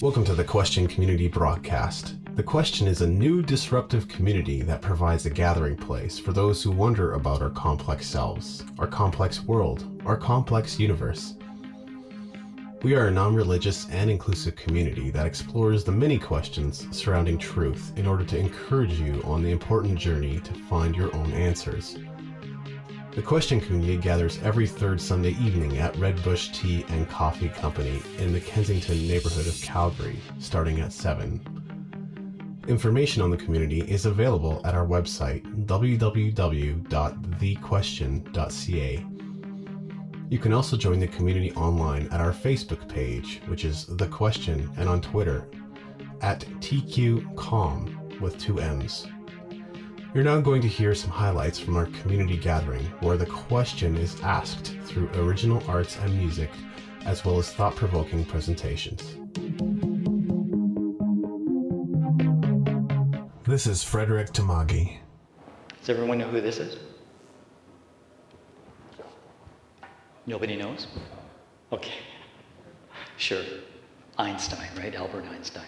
Welcome to the Question Community Broadcast. The Question is a new disruptive community that provides a gathering place for those who wonder about our complex selves, our complex world, our complex universe. We are a non religious and inclusive community that explores the many questions surrounding truth in order to encourage you on the important journey to find your own answers. The Question Community gathers every third Sunday evening at Redbush Tea and Coffee Company in the Kensington neighborhood of Calgary, starting at 7. Information on the community is available at our website www.thequestion.ca. You can also join the community online at our Facebook page, which is The Question, and on Twitter at TQCom with two M's. You're now going to hear some highlights from our community gathering, where the question is asked through original arts and music, as well as thought provoking presentations. This is Frederick Tamagi. Does everyone know who this is? Nobody knows? Okay. Sure. Einstein, right? Albert Einstein.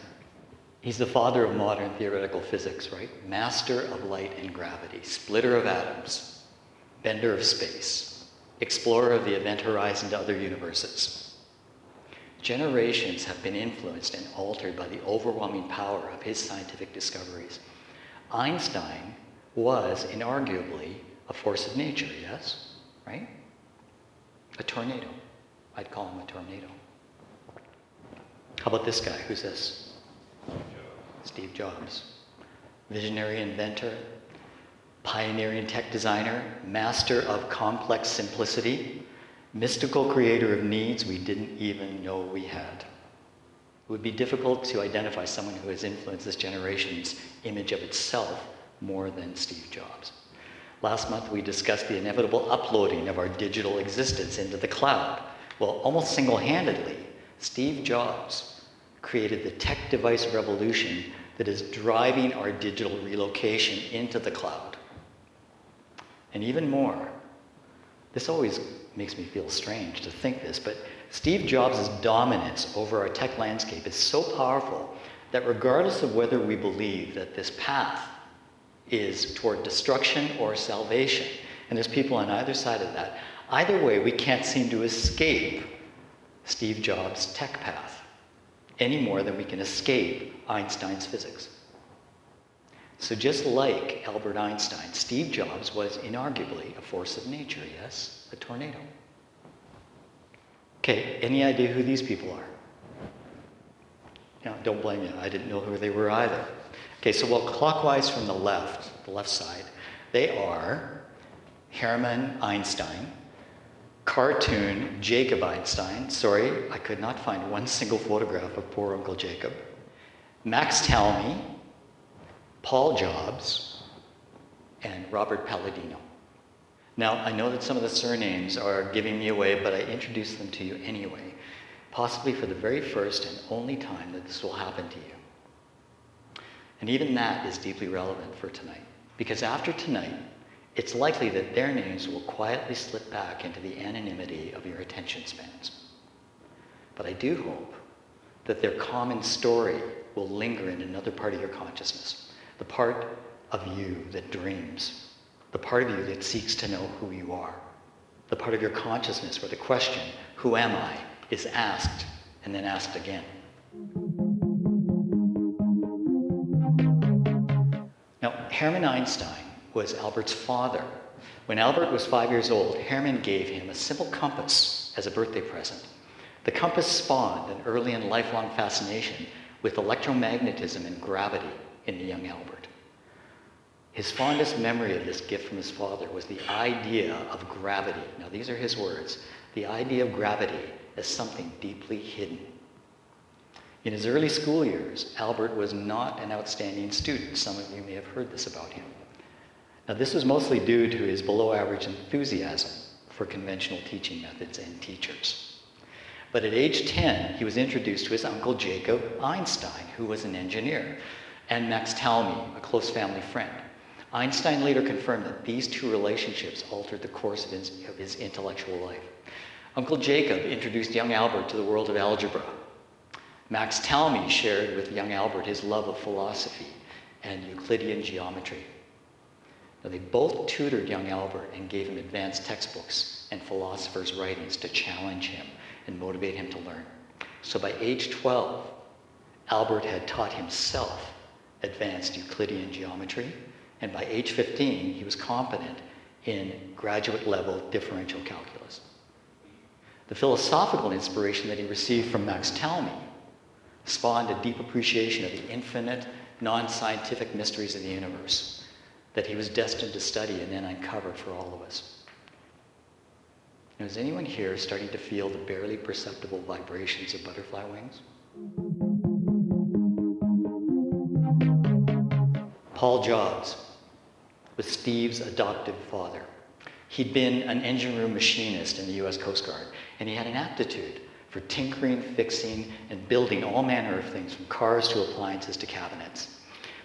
He's the father of modern theoretical physics, right? Master of light and gravity, splitter of atoms, bender of space, explorer of the event horizon to other universes. Generations have been influenced and altered by the overwhelming power of his scientific discoveries. Einstein was inarguably a force of nature, yes? Right? A tornado. I'd call him a tornado. How about this guy? Who's this? Steve Jobs. Visionary inventor, pioneering tech designer, master of complex simplicity, mystical creator of needs we didn't even know we had. It would be difficult to identify someone who has influenced this generation's image of itself more than Steve Jobs. Last month, we discussed the inevitable uploading of our digital existence into the cloud. Well, almost single handedly, Steve Jobs created the tech device revolution that is driving our digital relocation into the cloud. And even more, this always makes me feel strange to think this, but Steve Jobs' dominance over our tech landscape is so powerful that regardless of whether we believe that this path is toward destruction or salvation, and there's people on either side of that, either way, we can't seem to escape Steve Jobs' tech path any more than we can escape Einstein's physics. So, just like Albert Einstein, Steve Jobs was inarguably a force of nature, yes? A tornado. Okay, any idea who these people are? No, don't blame you. I didn't know who they were either. Okay, so well, clockwise from the left, the left side, they are Hermann Einstein, cartoon Jacob Einstein. Sorry, I could not find one single photograph of poor Uncle Jacob. Max Talmey, Paul Jobs, and Robert Palladino. Now, I know that some of the surnames are giving me away, but I introduce them to you anyway, possibly for the very first and only time that this will happen to you. And even that is deeply relevant for tonight, because after tonight, it's likely that their names will quietly slip back into the anonymity of your attention spans. But I do hope that their common story will linger in another part of your consciousness, the part of you that dreams, the part of you that seeks to know who you are, the part of your consciousness where the question, who am I, is asked and then asked again. Now, Hermann Einstein was Albert's father. When Albert was five years old, Hermann gave him a simple compass as a birthday present. The compass spawned an early and lifelong fascination with electromagnetism and gravity in the young Albert. His fondest memory of this gift from his father was the idea of gravity. Now, these are his words the idea of gravity as something deeply hidden. In his early school years, Albert was not an outstanding student. Some of you may have heard this about him. Now, this was mostly due to his below average enthusiasm for conventional teaching methods and teachers. But at age 10, he was introduced to his uncle Jacob Einstein, who was an engineer, and Max Talmey, a close family friend. Einstein later confirmed that these two relationships altered the course of his, of his intellectual life. Uncle Jacob introduced young Albert to the world of algebra. Max Talmey shared with young Albert his love of philosophy and Euclidean geometry. Now, they both tutored young Albert and gave him advanced textbooks and philosophers' writings to challenge him and motivate him to learn. So by age 12, Albert had taught himself advanced Euclidean geometry, and by age 15, he was competent in graduate level differential calculus. The philosophical inspiration that he received from Max Talmey spawned a deep appreciation of the infinite, non scientific mysteries of the universe that he was destined to study and then uncover for all of us. Now, is anyone here starting to feel the barely perceptible vibrations of butterfly wings? Paul Jobs was Steve's adoptive father. He'd been an engine room machinist in the US Coast Guard, and he had an aptitude for tinkering, fixing, and building all manner of things from cars to appliances to cabinets.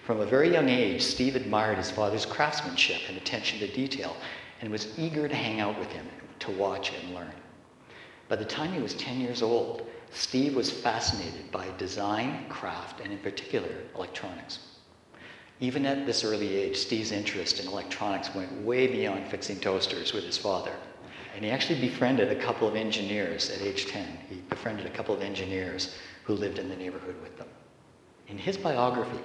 From a very young age, Steve admired his father's craftsmanship and attention to detail and was eager to hang out with him to watch and learn. By the time he was 10 years old, Steve was fascinated by design, craft, and in particular, electronics. Even at this early age, Steve's interest in electronics went way beyond fixing toasters with his father. And he actually befriended a couple of engineers at age 10. He befriended a couple of engineers who lived in the neighborhood with them. In his biography,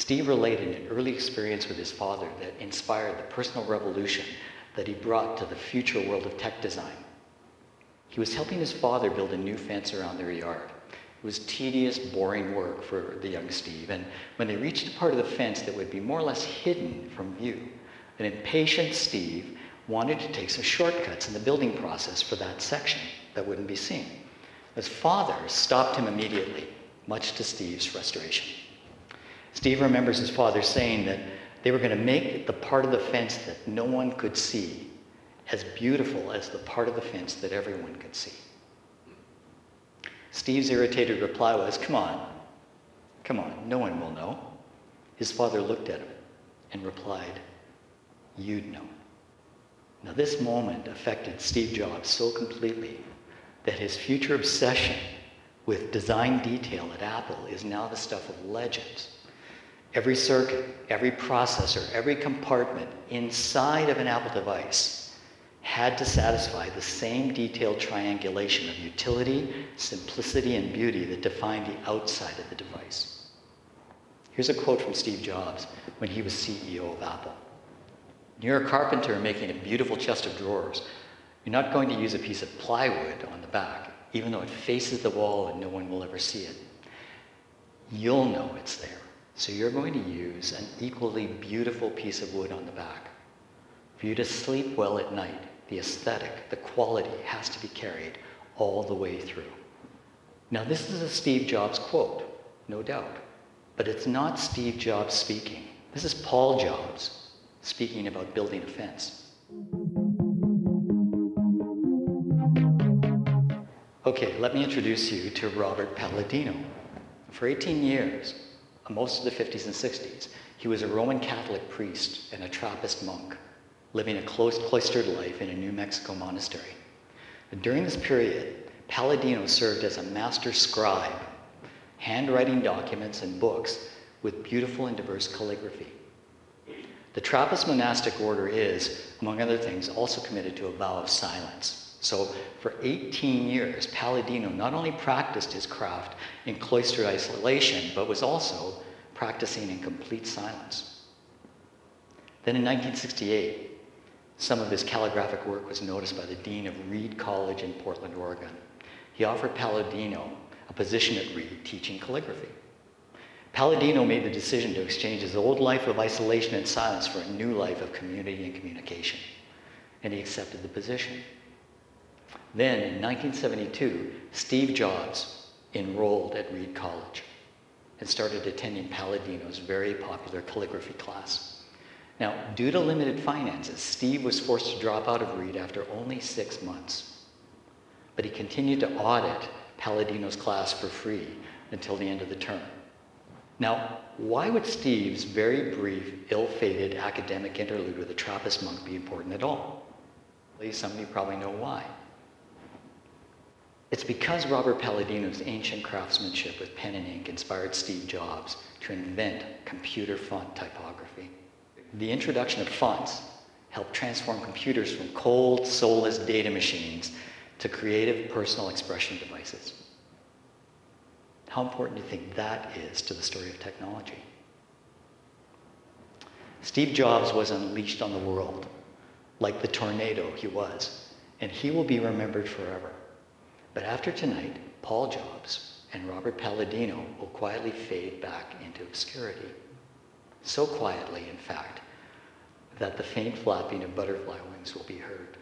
Steve related an early experience with his father that inspired the personal revolution that he brought to the future world of tech design. He was helping his father build a new fence around their yard. It was tedious, boring work for the young Steve, and when they reached a part of the fence that would be more or less hidden from view, an impatient Steve wanted to take some shortcuts in the building process for that section that wouldn't be seen. His father stopped him immediately, much to Steve's frustration. Steve remembers his father saying that they were going to make the part of the fence that no one could see as beautiful as the part of the fence that everyone could see. Steve's irritated reply was, Come on, come on, no one will know. His father looked at him and replied, You'd know. Now, this moment affected Steve Jobs so completely that his future obsession with design detail at Apple is now the stuff of legends. Every circuit, every processor, every compartment inside of an Apple device had to satisfy the same detailed triangulation of utility, simplicity, and beauty that defined the outside of the device. Here's a quote from Steve Jobs when he was CEO of Apple. You're a carpenter making a beautiful chest of drawers. You're not going to use a piece of plywood on the back, even though it faces the wall and no one will ever see it. You'll know it's there. So you're going to use an equally beautiful piece of wood on the back. For you to sleep well at night, the aesthetic, the quality has to be carried all the way through. Now, this is a Steve Jobs quote, no doubt, but it's not Steve Jobs speaking. This is Paul Jobs speaking about building a fence. Okay, let me introduce you to Robert Palladino. For 18 years, most of the 50s and 60s, he was a Roman Catholic priest and a Trappist monk, living a close cloistered life in a New Mexico monastery. But during this period, Palladino served as a master scribe, handwriting documents and books with beautiful and diverse calligraphy. The Trappist monastic order is, among other things, also committed to a vow of silence. So for 18 years, Palladino not only practiced his craft in cloistered isolation, but was also practicing in complete silence. Then in 1968, some of his calligraphic work was noticed by the dean of Reed College in Portland, Oregon. He offered Palladino a position at Reed teaching calligraphy. Palladino made the decision to exchange his old life of isolation and silence for a new life of community and communication, and he accepted the position. Then, in 1972, Steve Jobs enrolled at Reed College and started attending Palladino's very popular calligraphy class. Now, due to limited finances, Steve was forced to drop out of Reed after only six months. But he continued to audit Palladino's class for free until the end of the term. Now, why would Steve's very brief, ill-fated academic interlude with a Trappist monk be important at all? At least some of you probably know why. It's because Robert Palladino's ancient craftsmanship with pen and ink inspired Steve Jobs to invent computer font typography. The introduction of fonts helped transform computers from cold, soulless data machines to creative personal expression devices. How important do you think that is to the story of technology? Steve Jobs was unleashed on the world like the tornado he was, and he will be remembered forever. But after tonight, Paul Jobs and Robert Palladino will quietly fade back into obscurity. So quietly, in fact, that the faint flapping of butterfly wings will be heard.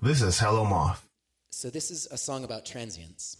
This is Hello Moth. So, this is a song about transience.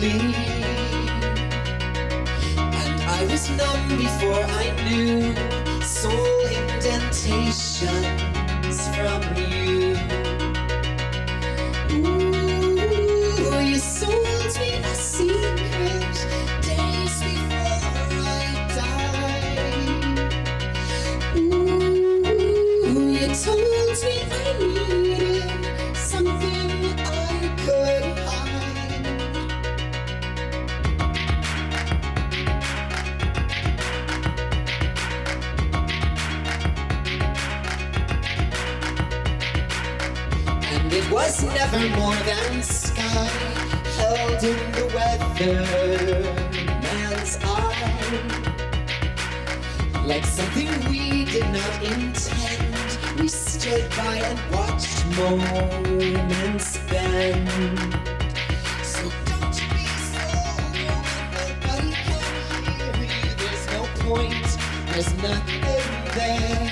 Flee. And I was numb before I knew soul indentations from Like something we did not intend, we stood by and watched moments bend. So don't you be sober when nobody can hear you. There's no point, there's nothing there.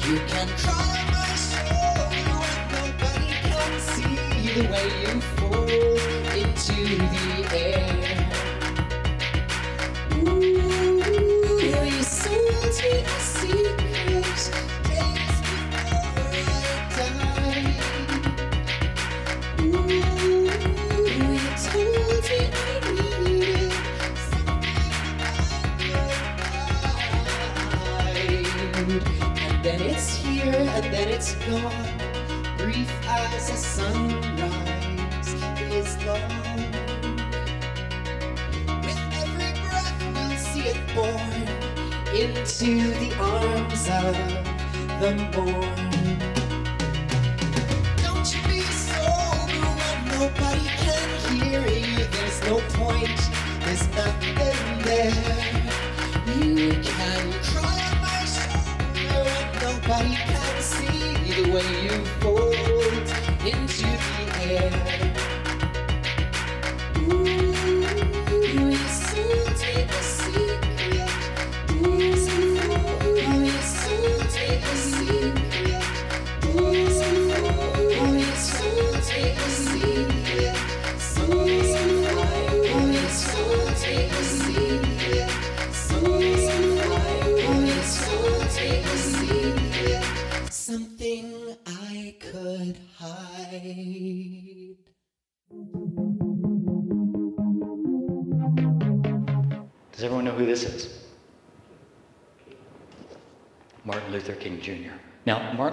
You can cry on my shoulder when nobody can see the way you fall into the air. And then it's gone. Brief as a sunrise is long. With every breath, we'll see it born into the arms of the morn. Don't you be sober when nobody can hear you. There's no point, there's nothing there. You can cry way you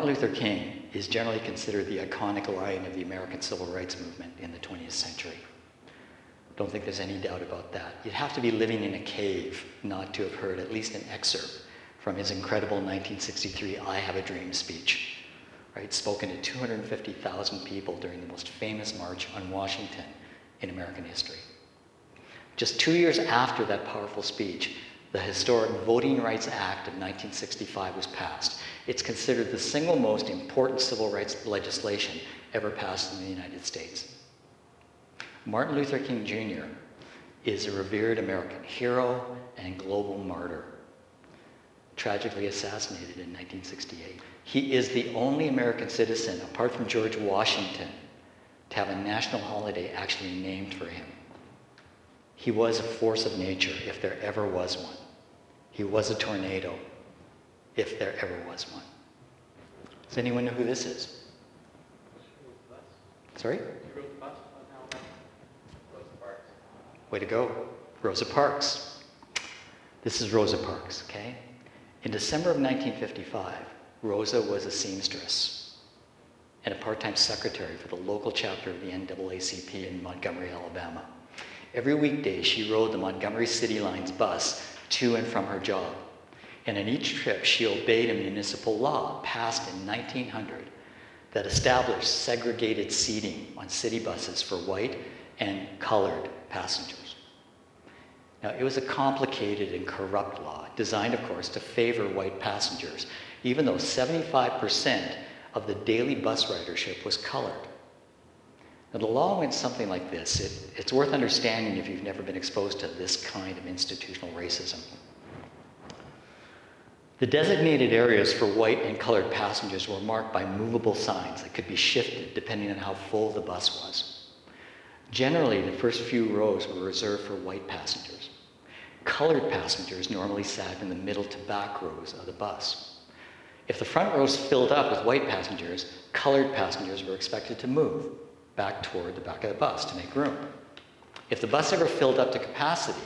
Martin Luther King is generally considered the iconic lion of the American civil rights movement in the 20th century. Don't think there's any doubt about that. You'd have to be living in a cave not to have heard at least an excerpt from his incredible 1963 I Have a Dream speech, right? Spoken to 250,000 people during the most famous march on Washington in American history. Just two years after that powerful speech, the historic Voting Rights Act of 1965 was passed. It's considered the single most important civil rights legislation ever passed in the United States. Martin Luther King Jr. is a revered American hero and global martyr, tragically assassinated in 1968. He is the only American citizen, apart from George Washington, to have a national holiday actually named for him. He was a force of nature, if there ever was one. He was a tornado, if there ever was one. Does anyone know who this is? Sorry? Way to go. Rosa Parks. This is Rosa Parks, okay? In December of 1955, Rosa was a seamstress and a part time secretary for the local chapter of the NAACP in Montgomery, Alabama. Every weekday, she rode the Montgomery City Lines bus to and from her job. And in each trip, she obeyed a municipal law passed in 1900 that established segregated seating on city buses for white and colored passengers. Now, it was a complicated and corrupt law, designed, of course, to favor white passengers, even though 75% of the daily bus ridership was colored. Now, the law went something like this. It, it's worth understanding if you've never been exposed to this kind of institutional racism. The designated areas for white and colored passengers were marked by movable signs that could be shifted depending on how full the bus was. Generally, the first few rows were reserved for white passengers. Colored passengers normally sat in the middle to back rows of the bus. If the front rows filled up with white passengers, colored passengers were expected to move back toward the back of the bus to make room. If the bus ever filled up to capacity,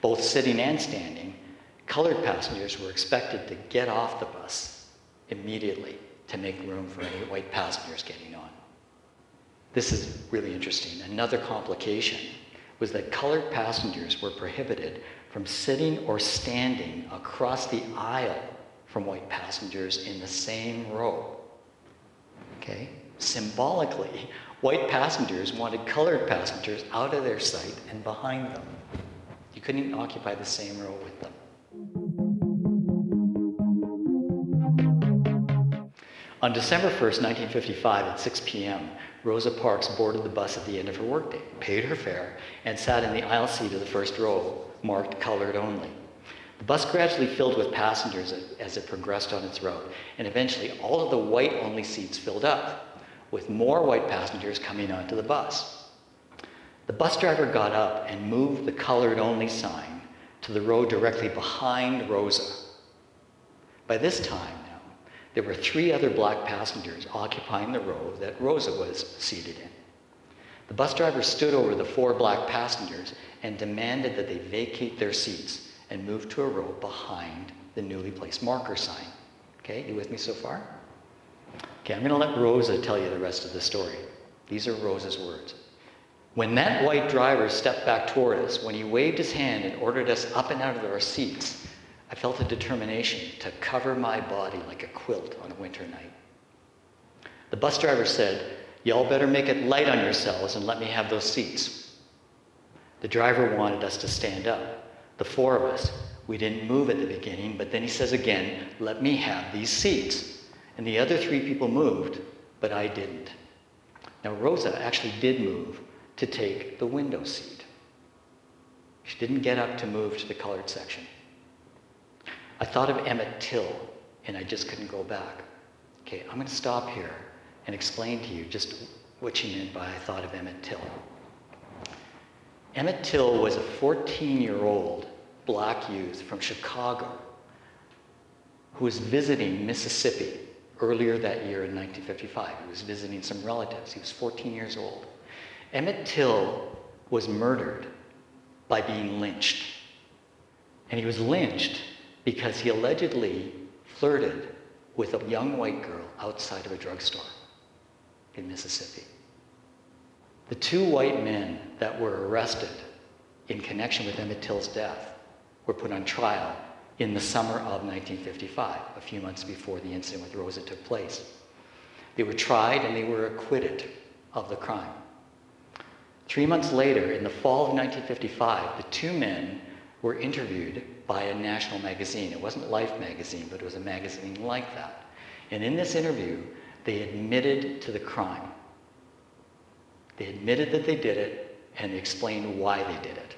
both sitting and standing, colored passengers were expected to get off the bus immediately to make room for any white passengers getting on. This is really interesting. Another complication was that colored passengers were prohibited from sitting or standing across the aisle from white passengers in the same row. Okay? Symbolically, white passengers wanted colored passengers out of their sight and behind them. You couldn't occupy the same row with them. On December 1st, 1955, at 6 p.m., Rosa Parks boarded the bus at the end of her workday, paid her fare, and sat in the aisle seat of the first row, marked colored only. The bus gradually filled with passengers as it progressed on its route, and eventually all of the white only seats filled up, with more white passengers coming onto the bus. The bus driver got up and moved the colored only sign to the row directly behind Rosa. By this time, now, there were three other black passengers occupying the row that Rosa was seated in. The bus driver stood over the four black passengers and demanded that they vacate their seats and move to a row behind the newly placed marker sign. Okay, you with me so far? Okay, I'm going to let Rosa tell you the rest of the story. These are Rosa's words. When that white driver stepped back toward us, when he waved his hand and ordered us up and out of our seats, I felt a determination to cover my body like a quilt on a winter night. The bus driver said, Y'all better make it light on yourselves and let me have those seats. The driver wanted us to stand up. The four of us, we didn't move at the beginning, but then he says again, Let me have these seats. And the other three people moved, but I didn't. Now, Rosa actually did move to take the window seat. She didn't get up to move to the colored section. I thought of Emmett Till, and I just couldn't go back. Okay, I'm going to stop here and explain to you just what she meant by I thought of Emmett Till. Emmett Till was a 14 year old black youth from Chicago who was visiting Mississippi earlier that year in 1955. He was visiting some relatives. He was 14 years old. Emmett Till was murdered by being lynched. And he was lynched because he allegedly flirted with a young white girl outside of a drugstore in Mississippi. The two white men that were arrested in connection with Emmett Till's death were put on trial in the summer of 1955, a few months before the incident with Rosa took place. They were tried and they were acquitted of the crime. Three months later, in the fall of 1955, the two men were interviewed by a national magazine. It wasn't Life magazine, but it was a magazine like that. And in this interview, they admitted to the crime. They admitted that they did it, and explained why they did it.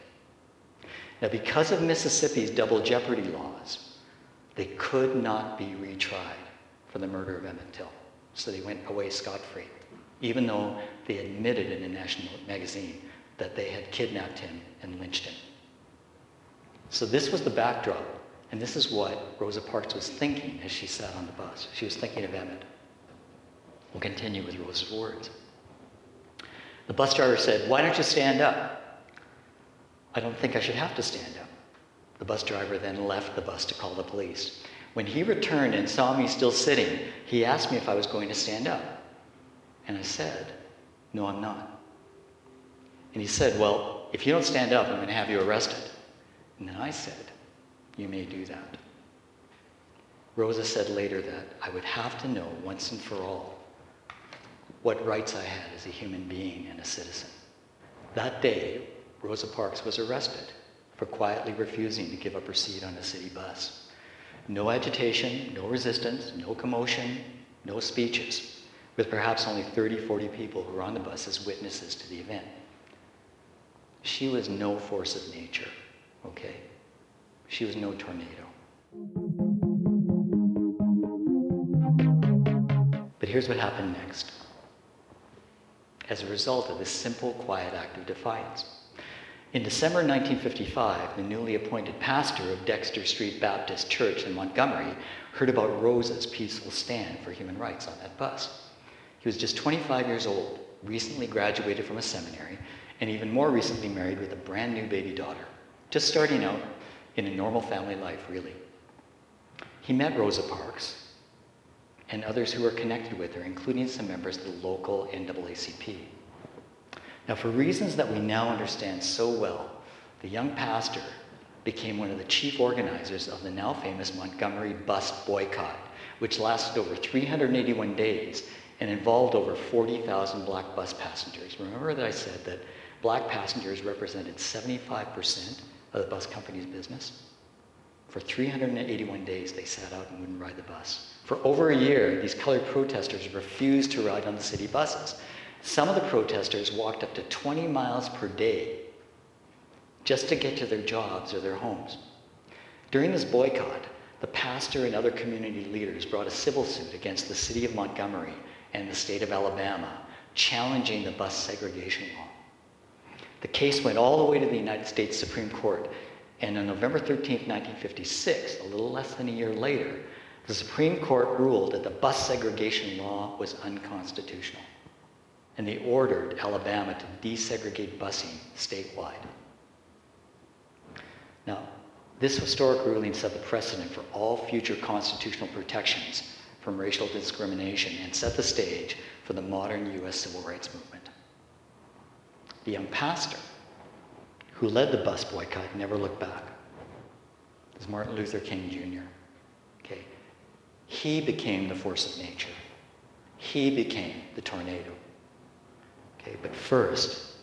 Now, because of Mississippi's double jeopardy laws, they could not be retried. for the murder of Emmett Till. So they went away scot free, even though they admitted in a national magazine that they had kidnapped him and lynched him. So this was the backdrop, and this is what Rosa Parks was thinking as she sat on the bus. She was thinking of Emmett. We'll continue with Rosa's words. The bus driver said, Why don't you stand up? I don't think I should have to stand up. The bus driver then left the bus to call the police. When he returned and saw me still sitting, he asked me if I was going to stand up. And I said, No, I'm not. And he said, Well, if you don't stand up, I'm going to have you arrested. And then I said, You may do that. Rosa said later that I would have to know once and for all what rights I had as a human being and a citizen. That day, Rosa Parks was arrested for quietly refusing to give up her seat on a city bus. No agitation, no resistance, no commotion, no speeches, with perhaps only 30, 40 people who were on the bus as witnesses to the event. She was no force of nature, okay? She was no tornado. But here's what happened next. As a result of this simple, quiet act of defiance, in December 1955, the newly appointed pastor of Dexter Street Baptist Church in Montgomery heard about Rosa's peaceful stand for human rights on that bus. He was just 25 years old, recently graduated from a seminary, and even more recently married with a brand new baby daughter, just starting out in a normal family life, really. He met Rosa Parks and others who were connected with her, including some members of the local NAACP. Now, for reasons that we now understand so well, the young pastor became one of the chief organizers of the now famous Montgomery bus boycott, which lasted over 381 days and involved over 40,000 black bus passengers. Remember that I said that black passengers represented 75% of the bus company's business? For 381 days, they sat out and wouldn't ride the bus. For over a year, these colored protesters refused to ride on the city buses. Some of the protesters walked up to 20 miles per day just to get to their jobs or their homes. During this boycott, the pastor and other community leaders brought a civil suit against the city of Montgomery and the state of Alabama, challenging the bus segregation law. The case went all the way to the United States Supreme Court, and on November 13, 1956, a little less than a year later, the Supreme Court ruled that the bus segregation law was unconstitutional and they ordered Alabama to desegregate busing statewide. Now, this historic ruling set the precedent for all future constitutional protections from racial discrimination and set the stage for the modern U.S. civil rights movement. The young pastor who led the bus boycott never looked back. It was Martin Luther King Jr. Okay. He became the force of nature. He became the tornado. Okay, but first,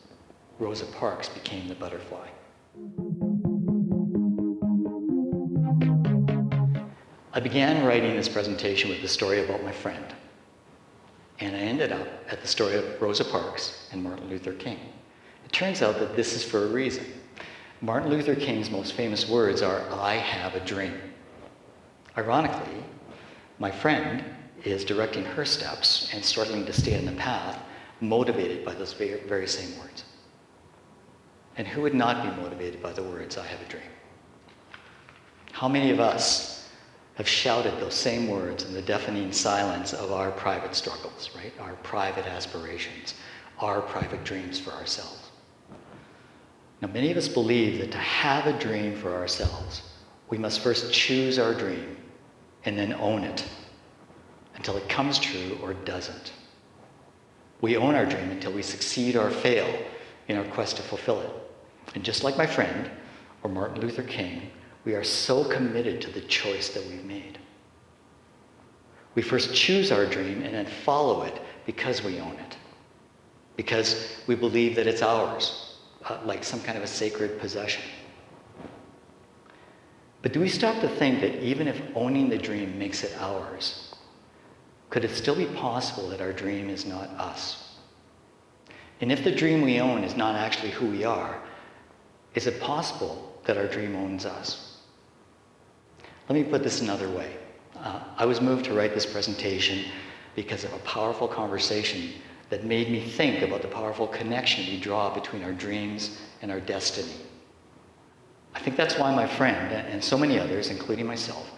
Rosa Parks became the butterfly. I began writing this presentation with the story about my friend, and I ended up at the story of Rosa Parks and Martin Luther King. It turns out that this is for a reason. Martin Luther King's most famous words are, I have a dream. Ironically, my friend is directing her steps and struggling to stay in the path motivated by those very, same words. And who would not be motivated by the words, I have a dream? How many of us have shouted those same words in the deafening silence of our private struggles, right? Our private aspirations, our private dreams for ourselves. Now, many of us believe that to have a dream for ourselves, we must first choose our dream and then own it until it comes true or doesn't. We own our dream until we succeed or fail in our quest to fulfill it. And just like my friend, or Martin Luther King, we are so committed to the choice that we've made. We first choose our dream and then follow it because we own it. Because we believe that it's ours, uh, like some kind of a sacred possession. But do we stop to think that even if owning the dream makes it ours, could it still be possible that our dream is not us? And if the dream we own is not actually who we are, is it possible that our dream owns us? Let me put this another way. Uh, I was moved to write this presentation because of a powerful conversation that made me think about the powerful connection we draw between our dreams and our destiny. I think that's why my friend and so many others, including myself,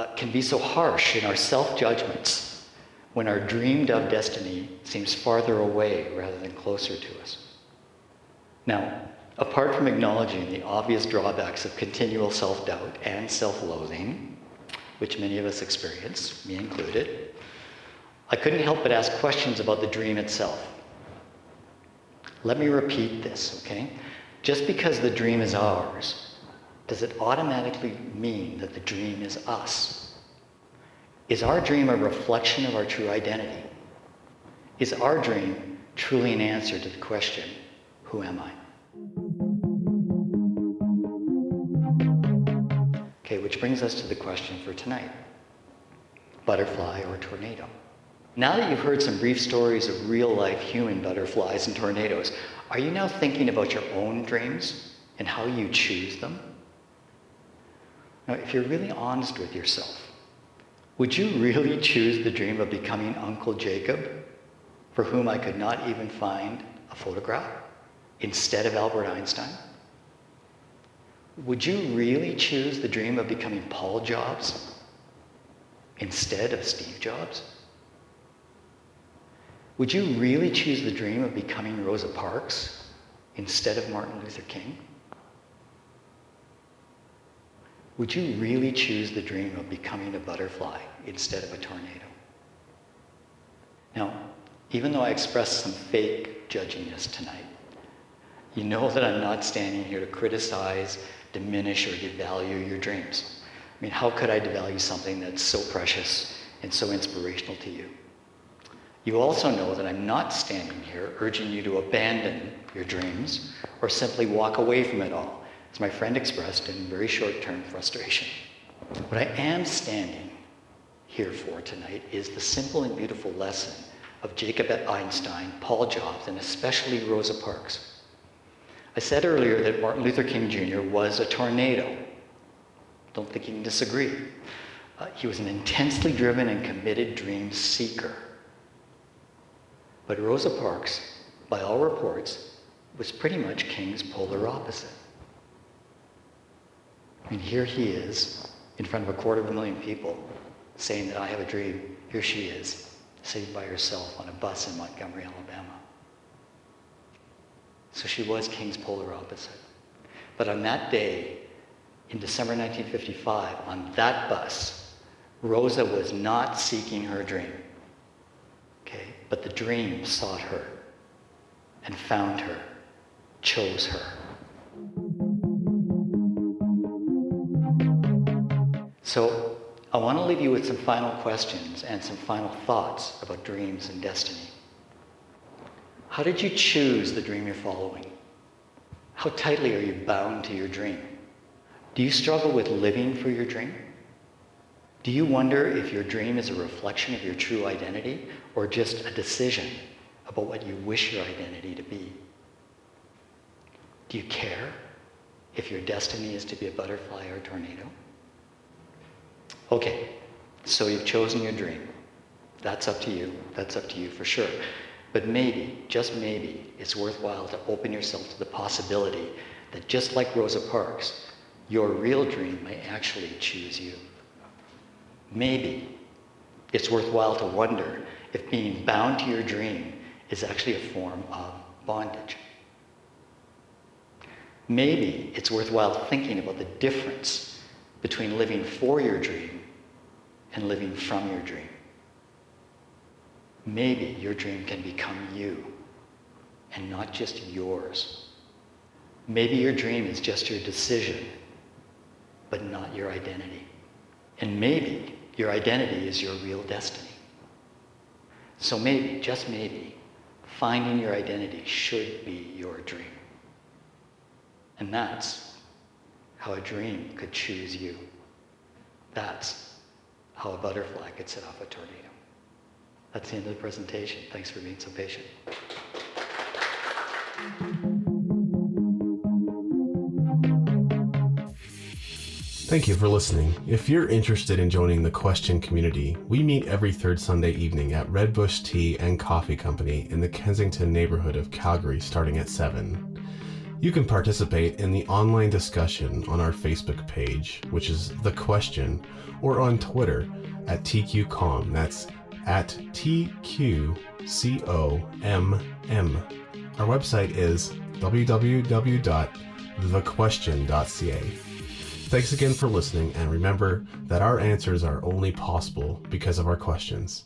uh, can be so harsh in our self judgments when our dreamed of destiny seems farther away rather than closer to us. Now, apart from acknowledging the obvious drawbacks of continual self doubt and self loathing, which many of us experience, me included, I couldn't help but ask questions about the dream itself. Let me repeat this, okay? Just because the dream is ours, does it automatically mean that the dream is us? Is our dream a reflection of our true identity? Is our dream truly an answer to the question, who am I? Okay, which brings us to the question for tonight butterfly or tornado? Now that you've heard some brief stories of real life human butterflies and tornadoes, are you now thinking about your own dreams and how you choose them? Now, if you're really honest with yourself, would you really choose the dream of becoming Uncle Jacob, for whom I could not even find a photograph, instead of Albert Einstein? Would you really choose the dream of becoming Paul Jobs instead of Steve Jobs? Would you really choose the dream of becoming Rosa Parks instead of Martin Luther King? Would you really choose the dream of becoming a butterfly instead of a tornado? Now, even though I expressed some fake judginess tonight, you know that I'm not standing here to criticize, diminish, or devalue your dreams. I mean, how could I devalue something that's so precious and so inspirational to you? You also know that I'm not standing here urging you to abandon your dreams or simply walk away from it all, as my friend expressed in very short term frustration. What I am standing here for tonight is the simple and beautiful lesson of Jacob Einstein, Paul Jobs, and especially Rosa Parks. I said earlier that Martin Luther King Jr. was a tornado. Don't think you can disagree. Uh, he was an intensely driven and committed dream seeker. But Rosa Parks, by all reports, was pretty much King's polar opposite. I mean, here he is in front of a quarter of a million people saying that I have a dream. Here she is, sitting by herself on a bus in Montgomery, Alabama. So she was King's polar opposite. But on that day, in December 1955, on that bus, Rosa was not seeking her dream. Okay? But the dream sought her and found her, chose her. So I want to leave you with some final questions and some final thoughts about dreams and destiny. How did you choose the dream you're following? How tightly are you bound to your dream? Do you struggle with living for your dream? Do you wonder if your dream is a reflection of your true identity or just a decision about what you wish your identity to be? Do you care if your destiny is to be a butterfly or a tornado? Okay, so you've chosen your dream. That's up to you. That's up to you for sure. But maybe, just maybe, it's worthwhile to open yourself to the possibility that just like Rosa Parks, your real dream may actually choose you. Maybe it's worthwhile to wonder if being bound to your dream is actually a form of bondage. Maybe it's worthwhile thinking about the difference between living for your dream and living from your dream. Maybe your dream can become you and not just yours. Maybe your dream is just your decision, but not your identity. And maybe your identity is your real destiny. So maybe, just maybe, finding your identity should be your dream. And that's how a dream could choose you. That's how a butterfly could set off a tornado. That's the end of the presentation. Thanks for being so patient. Thank you for listening. If you're interested in joining the question community, we meet every third Sunday evening at Redbush Tea and Coffee Company in the Kensington neighborhood of Calgary starting at 7. You can participate in the online discussion on our Facebook page, which is The Question, or on Twitter at TQCOM. That's at TQCOMM. Our website is www.thequestion.ca. Thanks again for listening, and remember that our answers are only possible because of our questions.